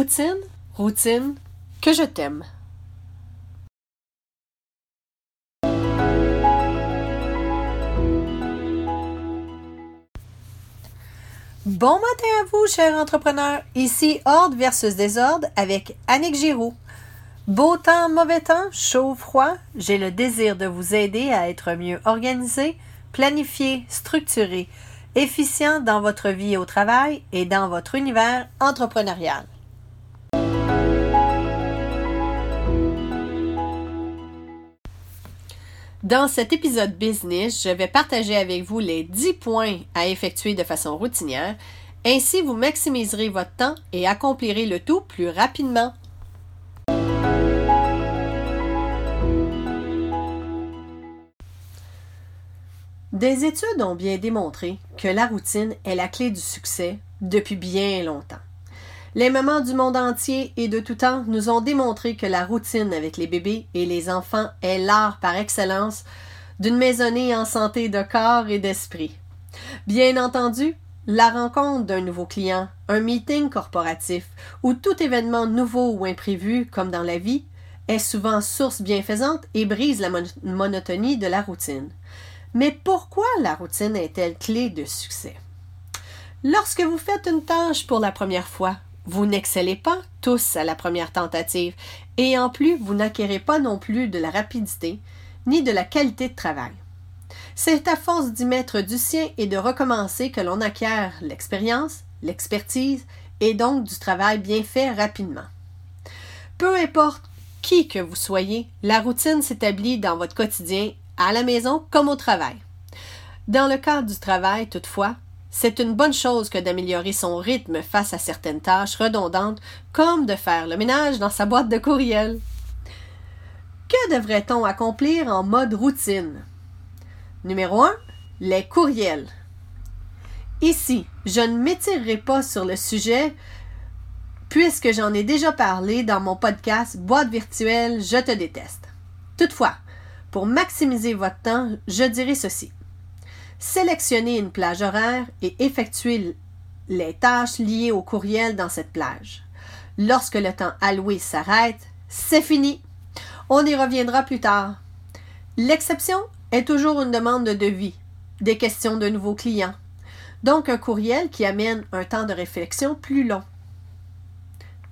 Routine, routine, que je t'aime. Bon matin à vous, chers entrepreneurs. Ici Ordre versus Désordre avec Annick Giroux. Beau temps, mauvais temps, chaud, froid, j'ai le désir de vous aider à être mieux organisé, planifié, structuré, efficient dans votre vie au travail et dans votre univers entrepreneurial. Dans cet épisode business, je vais partager avec vous les 10 points à effectuer de façon routinière. Ainsi, vous maximiserez votre temps et accomplirez le tout plus rapidement. Des études ont bien démontré que la routine est la clé du succès depuis bien longtemps. Les mamans du monde entier et de tout temps nous ont démontré que la routine avec les bébés et les enfants est l'art par excellence d'une maisonnée en santé de corps et d'esprit. Bien entendu, la rencontre d'un nouveau client, un meeting corporatif ou tout événement nouveau ou imprévu comme dans la vie est souvent source bienfaisante et brise la monotonie de la routine. Mais pourquoi la routine est-elle clé de succès? Lorsque vous faites une tâche pour la première fois, vous n'excellez pas tous à la première tentative, et en plus, vous n'acquérez pas non plus de la rapidité ni de la qualité de travail. C'est à force d'y mettre du sien et de recommencer que l'on acquiert l'expérience, l'expertise et donc du travail bien fait rapidement. Peu importe qui que vous soyez, la routine s'établit dans votre quotidien, à la maison comme au travail. Dans le cadre du travail, toutefois, c'est une bonne chose que d'améliorer son rythme face à certaines tâches redondantes, comme de faire le ménage dans sa boîte de courriel. Que devrait-on accomplir en mode routine? Numéro 1. Les courriels. Ici, je ne m'étirerai pas sur le sujet puisque j'en ai déjà parlé dans mon podcast Boîte virtuelle, je te déteste. Toutefois, pour maximiser votre temps, je dirai ceci. Sélectionnez une plage horaire et effectuez les tâches liées au courriel dans cette plage. Lorsque le temps alloué s'arrête, c'est fini. On y reviendra plus tard. L'exception est toujours une demande de devis, des questions de nouveaux clients, donc un courriel qui amène un temps de réflexion plus long.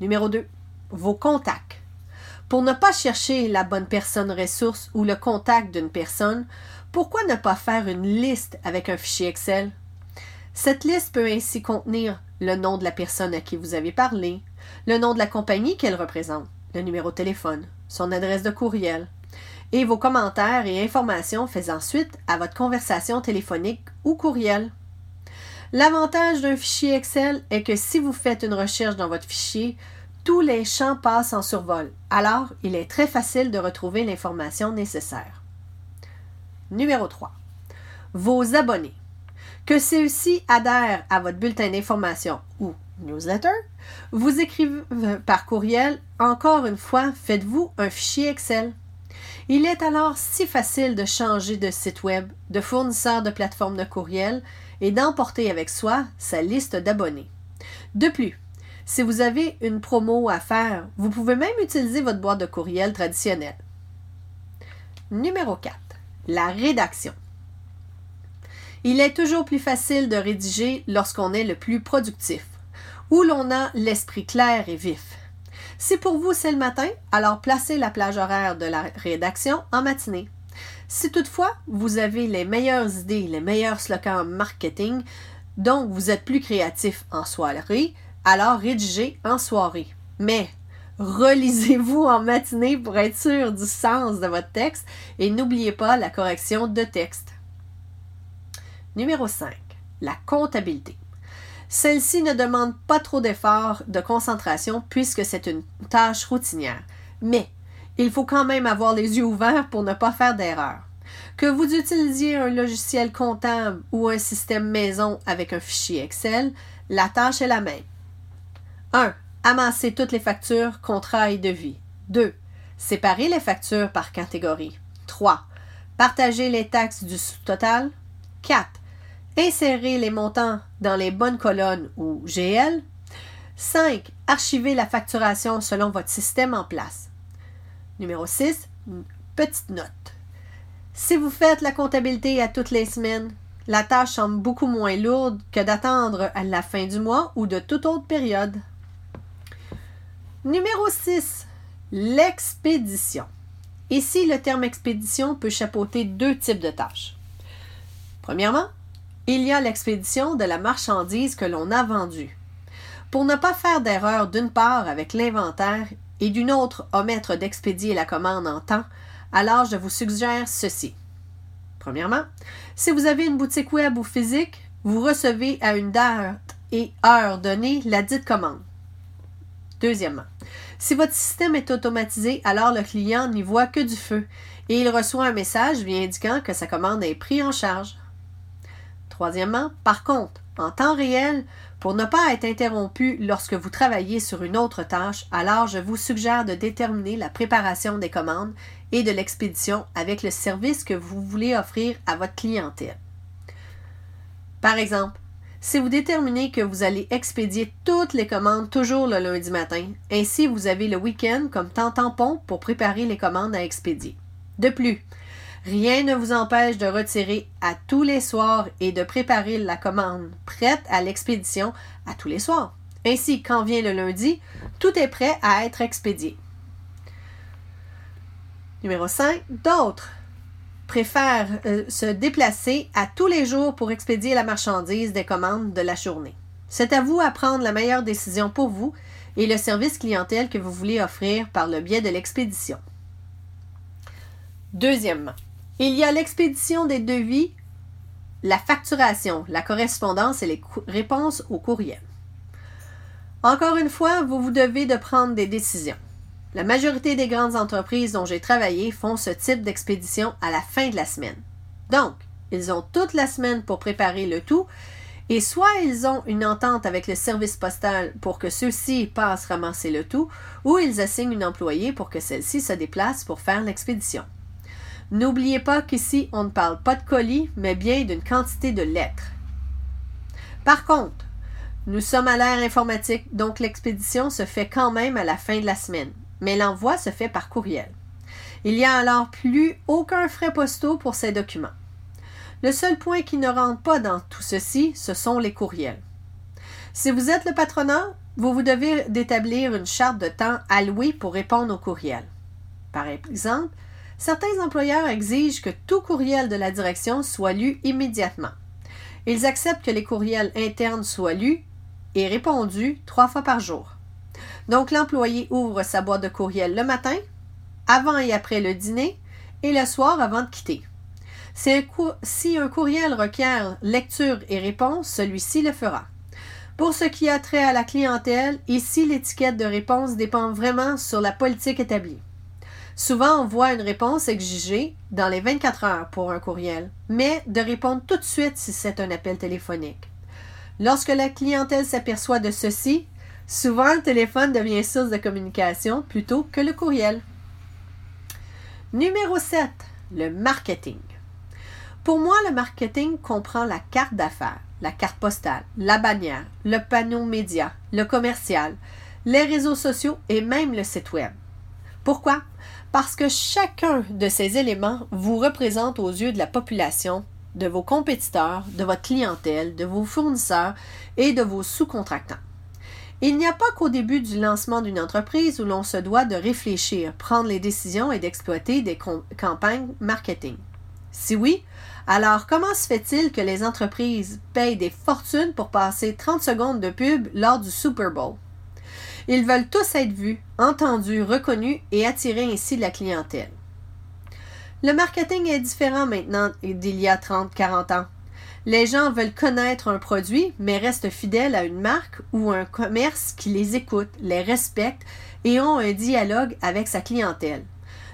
Numéro 2. Vos contacts. Pour ne pas chercher la bonne personne ressource ou le contact d'une personne, pourquoi ne pas faire une liste avec un fichier Excel? Cette liste peut ainsi contenir le nom de la personne à qui vous avez parlé, le nom de la compagnie qu'elle représente, le numéro de téléphone, son adresse de courriel, et vos commentaires et informations faisant suite à votre conversation téléphonique ou courriel. L'avantage d'un fichier Excel est que si vous faites une recherche dans votre fichier, tous les champs passent en survol, alors il est très facile de retrouver l'information nécessaire. Numéro 3. Vos abonnés. Que ceux-ci adhèrent à votre bulletin d'information ou newsletter, vous écrivez par courriel, encore une fois, faites-vous un fichier Excel. Il est alors si facile de changer de site web, de fournisseur de plateforme de courriel et d'emporter avec soi sa liste d'abonnés. De plus, si vous avez une promo à faire, vous pouvez même utiliser votre boîte de courriel traditionnelle. Numéro 4 la rédaction. Il est toujours plus facile de rédiger lorsqu'on est le plus productif, où l'on a l'esprit clair et vif. Si pour vous c'est le matin, alors placez la plage horaire de la rédaction en matinée. Si toutefois vous avez les meilleures idées, les meilleurs slogans marketing, donc vous êtes plus créatif en soirée, alors rédigez en soirée. Mais Relisez-vous en matinée pour être sûr du sens de votre texte et n'oubliez pas la correction de texte. Numéro 5. La comptabilité. Celle-ci ne demande pas trop d'efforts de concentration puisque c'est une tâche routinière. Mais il faut quand même avoir les yeux ouverts pour ne pas faire d'erreur. Que vous utilisiez un logiciel comptable ou un système maison avec un fichier Excel, la tâche est la même. 1. Amasser toutes les factures, contrats et devis. 2. Séparer les factures par catégorie. 3. Partager les taxes du sous-total. 4. Insérer les montants dans les bonnes colonnes ou GL. 5. archivez la facturation selon votre système en place. Numéro 6, petite note. Si vous faites la comptabilité à toutes les semaines, la tâche semble beaucoup moins lourde que d'attendre à la fin du mois ou de toute autre période. Numéro 6. L'expédition. Ici, le terme expédition peut chapeauter deux types de tâches. Premièrement, il y a l'expédition de la marchandise que l'on a vendue. Pour ne pas faire d'erreur d'une part avec l'inventaire et d'une autre omettre d'expédier la commande en temps, alors je vous suggère ceci. Premièrement, si vous avez une boutique web ou physique, vous recevez à une date et heure donnée la dite commande. Deuxièmement, si votre système est automatisé, alors le client n'y voit que du feu et il reçoit un message lui indiquant que sa commande est prise en charge. Troisièmement, par contre, en temps réel, pour ne pas être interrompu lorsque vous travaillez sur une autre tâche, alors je vous suggère de déterminer la préparation des commandes et de l'expédition avec le service que vous voulez offrir à votre clientèle. Par exemple, si vous déterminez que vous allez expédier toutes les commandes toujours le lundi matin, ainsi vous avez le week-end comme temps tampon pour préparer les commandes à expédier. De plus, Rien ne vous empêche de retirer à tous les soirs et de préparer la commande prête à l'expédition à tous les soirs. Ainsi, quand vient le lundi, tout est prêt à être expédié. Numéro 5. D'autres préfèrent euh, se déplacer à tous les jours pour expédier la marchandise des commandes de la journée. C'est à vous à prendre la meilleure décision pour vous et le service clientèle que vous voulez offrir par le biais de l'expédition. Deuxièmement, il y a l'expédition des devis, la facturation, la correspondance et les réponses aux courriels. Encore une fois, vous vous devez de prendre des décisions. La majorité des grandes entreprises dont j'ai travaillé font ce type d'expédition à la fin de la semaine. Donc, ils ont toute la semaine pour préparer le tout et soit ils ont une entente avec le service postal pour que ceux-ci passent ramasser le tout, ou ils assignent une employée pour que celle-ci se déplace pour faire l'expédition. N'oubliez pas qu'ici, on ne parle pas de colis, mais bien d'une quantité de lettres. Par contre, nous sommes à l'ère informatique, donc l'expédition se fait quand même à la fin de la semaine, mais l'envoi se fait par courriel. Il n'y a alors plus aucun frais postaux pour ces documents. Le seul point qui ne rentre pas dans tout ceci, ce sont les courriels. Si vous êtes le patronat, vous vous devez d'établir une charte de temps allouée pour répondre aux courriels. Par exemple, certains employeurs exigent que tout courriel de la direction soit lu immédiatement. Ils acceptent que les courriels internes soient lus et répondus trois fois par jour. Donc l'employé ouvre sa boîte de courriel le matin, avant et après le dîner, et le soir avant de quitter. Si un, courriel requiert lecture et réponse, celui-ci le fera. Pour ce qui a trait à la clientèle, ici l'étiquette de réponse dépend vraiment sur la politique établie. Souvent, on voit une réponse exigée dans les 24 heures pour un courriel, mais de répondre tout de suite si c'est un appel téléphonique. Lorsque la clientèle s'aperçoit de ceci, souvent le téléphone devient source de communication plutôt que le courriel. Numéro 7. Le marketing. Pour moi, le marketing comprend la carte d'affaires, la carte postale, la bannière, le panneau média, le commercial, les réseaux sociaux et même le site web. Pourquoi? parce que chacun de ces éléments vous représente aux yeux de la population, de vos compétiteurs, de votre clientèle, de vos fournisseurs et de vos sous-contractants. Il n'y a pas qu'au début du lancement d'une entreprise où l'on se doit de réfléchir, prendre les décisions et d'exploiter des campagnes marketing. Si oui, alors comment se fait-il que les entreprises payent des fortunes pour passer 30 secondes de pub lors du Super Bowl? Ils veulent tous être vus, entendus, reconnus et attirer ainsi la clientèle. Le marketing est différent maintenant d'il y a 30-40 ans. Les gens veulent connaître un produit, mais restent fidèles à une marque ou un commerce qui les écoute, les respecte et ont un dialogue avec sa clientèle.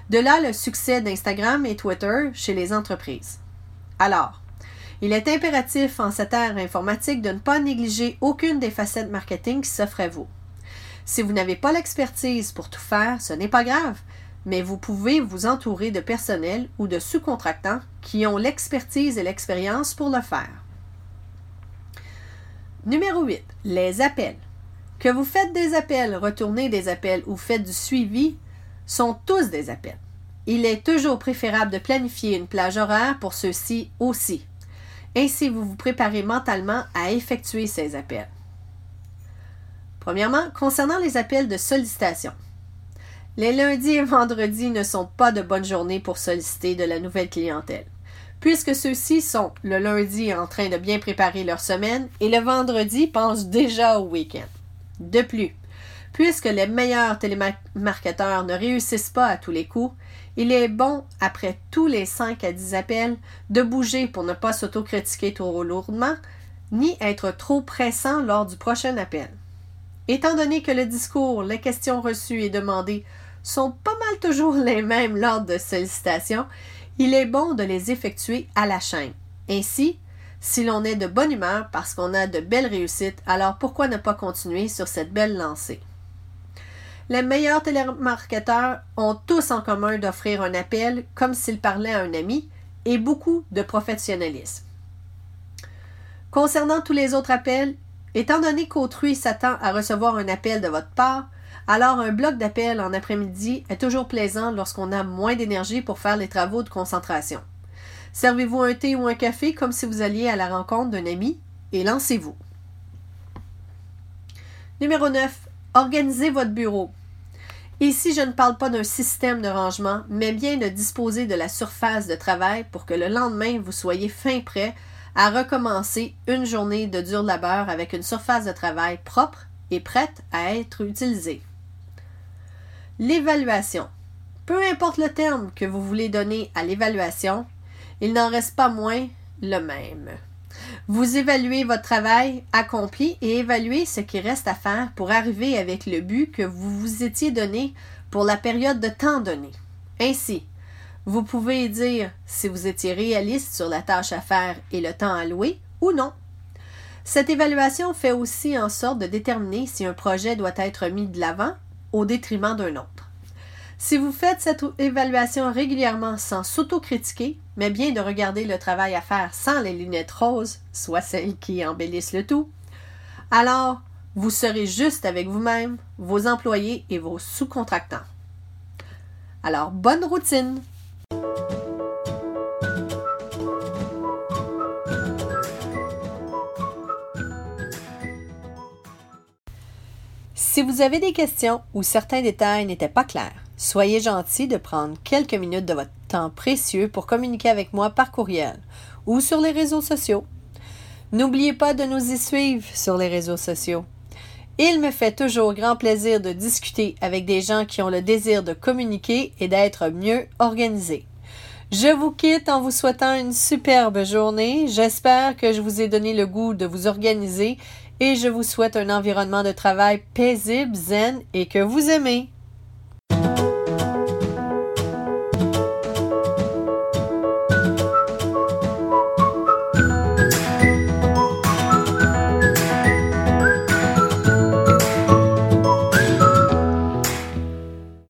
De là le succès d'Instagram et Twitter chez les entreprises. Alors, il est impératif en cette ère informatique de ne pas négliger aucune des facettes marketing qui s'offrent à vous. Si vous n'avez pas l'expertise pour tout faire, ce n'est pas grave, mais vous pouvez vous entourer de personnel ou de sous-contractants qui ont l'expertise et l'expérience pour le faire. Numéro 8. Les appels. Que vous faites des appels, retournez des appels ou faites du suivi, sont tous des appels. Il est toujours préférable de planifier une plage horaire pour ceux-ci aussi. Ainsi, vous vous préparez mentalement à effectuer ces appels. Premièrement, concernant les appels de sollicitation. Les lundis et vendredis ne sont pas de bonnes journées pour solliciter de la nouvelle clientèle, puisque ceux-ci sont le lundi en train de bien préparer leur semaine et le vendredi pensent déjà au week-end. De plus, puisque les meilleurs télémarketeurs ne réussissent pas à tous les coups, il est bon, après tous les 5 à 10 appels, de bouger pour ne pas s'autocritiquer trop lourdement, ni être trop pressant lors du prochain appel. Étant donné que le discours, les questions reçues et demandées sont pas mal toujours les mêmes lors de sollicitations, il est bon de les effectuer à la chaîne. Ainsi, si l'on est de bonne humeur parce qu'on a de belles réussites, alors pourquoi ne pas continuer sur cette belle lancée? Les meilleurs télémarketeurs ont tous en commun d'offrir un appel comme s'ils parlaient à un ami et beaucoup de professionnalisme. Concernant tous les autres appels, Étant donné qu'autrui s'attend à recevoir un appel de votre part, alors un bloc d'appel en après-midi est toujours plaisant lorsqu'on a moins d'énergie pour faire les travaux de concentration. Servez-vous un thé ou un café comme si vous alliez à la rencontre d'un ami et lancez-vous. Numéro 9. Organisez votre bureau. Ici, je ne parle pas d'un système de rangement, mais bien de disposer de la surface de travail pour que le lendemain, vous soyez fin prêt à recommencer une journée de dur labeur avec une surface de travail propre et prête à être utilisée. L'évaluation. Peu importe le terme que vous voulez donner à l'évaluation, il n'en reste pas moins le même. Vous évaluez votre travail accompli et évaluez ce qui reste à faire pour arriver avec le but que vous vous étiez donné pour la période de temps donné. Ainsi, vous pouvez dire si vous étiez réaliste sur la tâche à faire et le temps alloué ou non. Cette évaluation fait aussi en sorte de déterminer si un projet doit être mis de l'avant au détriment d'un autre. Si vous faites cette évaluation régulièrement sans s'autocritiquer, mais bien de regarder le travail à faire sans les lunettes roses, soit celles qui embellissent le tout, alors vous serez juste avec vous-même, vos employés et vos sous-contractants. Alors, bonne routine! Si vous avez des questions ou certains détails n'étaient pas clairs, soyez gentil de prendre quelques minutes de votre temps précieux pour communiquer avec moi par courriel ou sur les réseaux sociaux. N'oubliez pas de nous y suivre sur les réseaux sociaux. Il me fait toujours grand plaisir de discuter avec des gens qui ont le désir de communiquer et d'être mieux organisés. Je vous quitte en vous souhaitant une superbe journée. J'espère que je vous ai donné le goût de vous organiser et je vous souhaite un environnement de travail paisible, zen et que vous aimez.